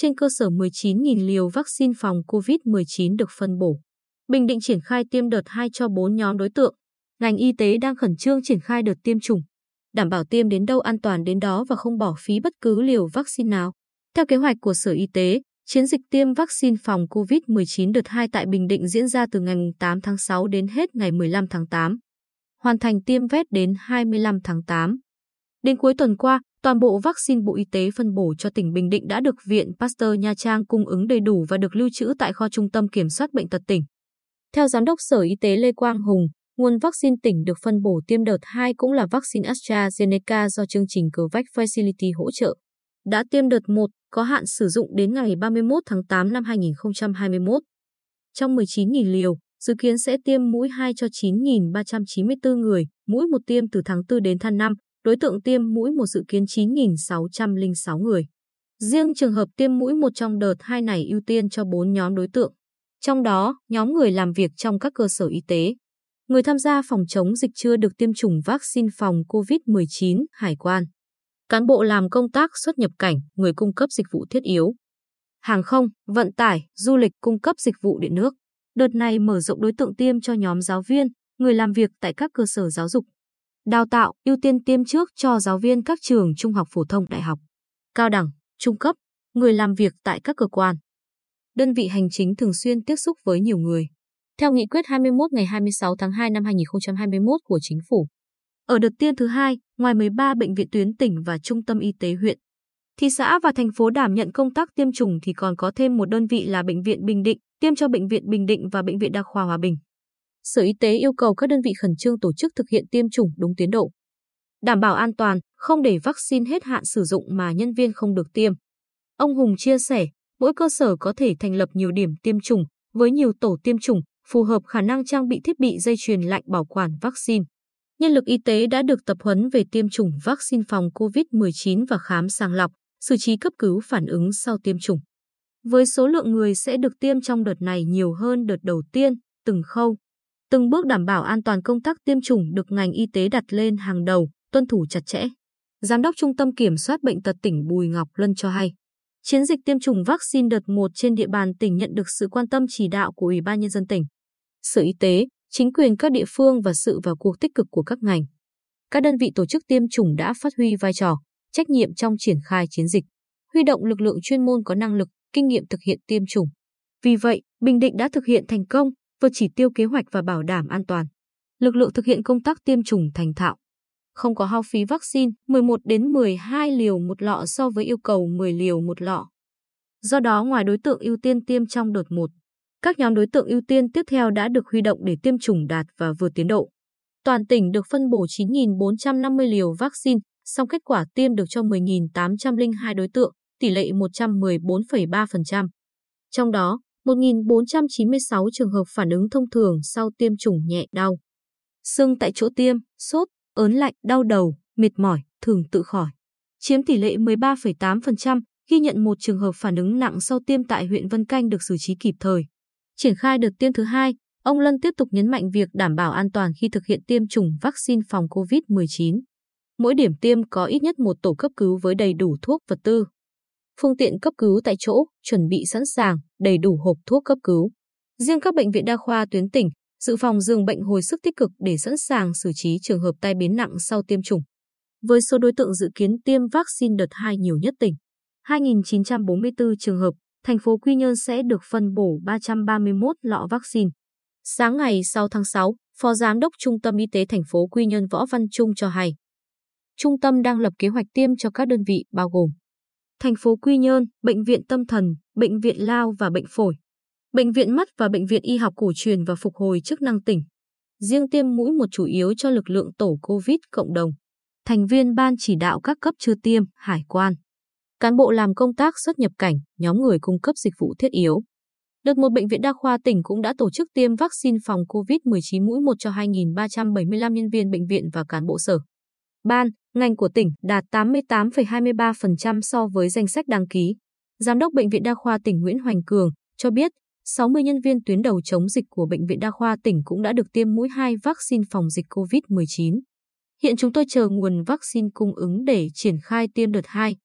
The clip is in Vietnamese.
Trên cơ sở 19.000 liều vaccine phòng COVID-19 được phân bổ. Bình Định triển khai tiêm đợt 2 cho 4 nhóm đối tượng. Ngành y tế đang khẩn trương triển khai đợt tiêm chủng, đảm bảo tiêm đến đâu an toàn đến đó và không bỏ phí bất cứ liều vaccine nào. Theo kế hoạch của Sở Y tế, chiến dịch tiêm vaccine phòng COVID-19 đợt 2 tại Bình Định diễn ra từ ngày 8 tháng 6 đến hết ngày 15 tháng 8. Hoàn thành tiêm vét đến 25 tháng 8. Đến cuối tuần qua, toàn bộ vaccine Bộ Y tế phân bổ cho tỉnh Bình Định đã được Viện Pasteur Nha Trang cung ứng đầy đủ và được lưu trữ tại kho Trung tâm Kiểm soát Bệnh tật tỉnh. Theo Giám đốc Sở Y tế Lê Quang Hùng, nguồn vaccine tỉnh được phân bổ tiêm đợt 2 cũng là vaccine AstraZeneca do chương trình COVAX Facility hỗ trợ. Đã tiêm đợt 1, có hạn sử dụng đến ngày 31 tháng 8 năm 2021. Trong 19.000 liều, dự kiến sẽ tiêm mũi 2 cho 9.394 người, mũi một tiêm từ tháng 4 đến tháng 5, đối tượng tiêm mũi một dự kiến 9.606 người. Riêng trường hợp tiêm mũi một trong đợt 2 này ưu tiên cho 4 nhóm đối tượng. Trong đó, nhóm người làm việc trong các cơ sở y tế, người tham gia phòng chống dịch chưa được tiêm chủng vaccine phòng COVID-19, hải quan, cán bộ làm công tác xuất nhập cảnh, người cung cấp dịch vụ thiết yếu, hàng không, vận tải, du lịch cung cấp dịch vụ điện nước. Đợt này mở rộng đối tượng tiêm cho nhóm giáo viên, người làm việc tại các cơ sở giáo dục. Đào tạo ưu tiên tiêm trước cho giáo viên các trường trung học phổ thông đại học, cao đẳng, trung cấp, người làm việc tại các cơ quan. Đơn vị hành chính thường xuyên tiếp xúc với nhiều người. Theo nghị quyết 21 ngày 26 tháng 2 năm 2021 của Chính phủ. Ở đợt tiêm thứ hai, ngoài 13 bệnh viện tuyến tỉnh và trung tâm y tế huyện, thị xã và thành phố đảm nhận công tác tiêm chủng thì còn có thêm một đơn vị là Bệnh viện Bình Định, tiêm cho Bệnh viện Bình Định và Bệnh viện Đa khoa Hòa Bình. Sở Y tế yêu cầu các đơn vị khẩn trương tổ chức thực hiện tiêm chủng đúng tiến độ. Đảm bảo an toàn, không để vaccine hết hạn sử dụng mà nhân viên không được tiêm. Ông Hùng chia sẻ, mỗi cơ sở có thể thành lập nhiều điểm tiêm chủng với nhiều tổ tiêm chủng, phù hợp khả năng trang bị thiết bị dây chuyền lạnh bảo quản vaccine. Nhân lực y tế đã được tập huấn về tiêm chủng vaccine phòng COVID-19 và khám sàng lọc, xử trí cấp cứu phản ứng sau tiêm chủng. Với số lượng người sẽ được tiêm trong đợt này nhiều hơn đợt đầu tiên, từng khâu, từng bước đảm bảo an toàn công tác tiêm chủng được ngành y tế đặt lên hàng đầu, tuân thủ chặt chẽ. Giám đốc Trung tâm Kiểm soát Bệnh tật tỉnh Bùi Ngọc Lân cho hay, chiến dịch tiêm chủng vaccine đợt 1 trên địa bàn tỉnh nhận được sự quan tâm chỉ đạo của Ủy ban Nhân dân tỉnh. Sở Y tế, chính quyền các địa phương và sự vào cuộc tích cực của các ngành. Các đơn vị tổ chức tiêm chủng đã phát huy vai trò, trách nhiệm trong triển khai chiến dịch, huy động lực lượng chuyên môn có năng lực, kinh nghiệm thực hiện tiêm chủng. Vì vậy, Bình Định đã thực hiện thành công, vượt chỉ tiêu kế hoạch và bảo đảm an toàn. Lực lượng thực hiện công tác tiêm chủng thành thạo. Không có hao phí vaccine 11 đến 12 liều một lọ so với yêu cầu 10 liều một lọ. Do đó ngoài đối tượng ưu tiên tiêm trong đợt 1, các nhóm đối tượng ưu tiên tiếp theo đã được huy động để tiêm chủng đạt và vượt tiến độ. Toàn tỉnh được phân bổ 9.450 liều vaccine, song kết quả tiêm được cho 10.802 đối tượng, tỷ lệ 114,3%. Trong đó, 1.496 trường hợp phản ứng thông thường sau tiêm chủng nhẹ đau. Sưng tại chỗ tiêm, sốt, ớn lạnh, đau đầu, mệt mỏi, thường tự khỏi. Chiếm tỷ lệ 13,8%, ghi nhận một trường hợp phản ứng nặng sau tiêm tại huyện Vân Canh được xử trí kịp thời. Triển khai đợt tiêm thứ hai, ông Lân tiếp tục nhấn mạnh việc đảm bảo an toàn khi thực hiện tiêm chủng vaccine phòng COVID-19. Mỗi điểm tiêm có ít nhất một tổ cấp cứu với đầy đủ thuốc vật tư. Phương tiện cấp cứu tại chỗ, chuẩn bị sẵn sàng, đầy đủ hộp thuốc cấp cứu. Riêng các bệnh viện đa khoa tuyến tỉnh, dự phòng giường bệnh hồi sức tích cực để sẵn sàng xử trí trường hợp tai biến nặng sau tiêm chủng. Với số đối tượng dự kiến tiêm vaccine đợt 2 nhiều nhất tỉnh, 2.944 trường hợp, thành phố Quy Nhơn sẽ được phân bổ 331 lọ vaccine. Sáng ngày 6 tháng 6, Phó Giám đốc Trung tâm Y tế thành phố Quy Nhơn Võ Văn Trung cho hay. Trung tâm đang lập kế hoạch tiêm cho các đơn vị bao gồm thành phố Quy Nhơn, Bệnh viện Tâm thần, Bệnh viện Lao và Bệnh phổi, Bệnh viện Mắt và Bệnh viện Y học cổ truyền và phục hồi chức năng tỉnh. Riêng tiêm mũi một chủ yếu cho lực lượng tổ COVID cộng đồng. Thành viên ban chỉ đạo các cấp chưa tiêm, hải quan. Cán bộ làm công tác xuất nhập cảnh, nhóm người cung cấp dịch vụ thiết yếu. Đợt một bệnh viện đa khoa tỉnh cũng đã tổ chức tiêm vaccine phòng COVID-19 mũi 1 cho 2.375 nhân viên bệnh viện và cán bộ sở. Ban, ngành của tỉnh đạt 88,23% so với danh sách đăng ký. Giám đốc Bệnh viện Đa khoa tỉnh Nguyễn Hoành Cường cho biết 60 nhân viên tuyến đầu chống dịch của Bệnh viện Đa khoa tỉnh cũng đã được tiêm mũi 2 vaccine phòng dịch COVID-19. Hiện chúng tôi chờ nguồn vaccine cung ứng để triển khai tiêm đợt 2.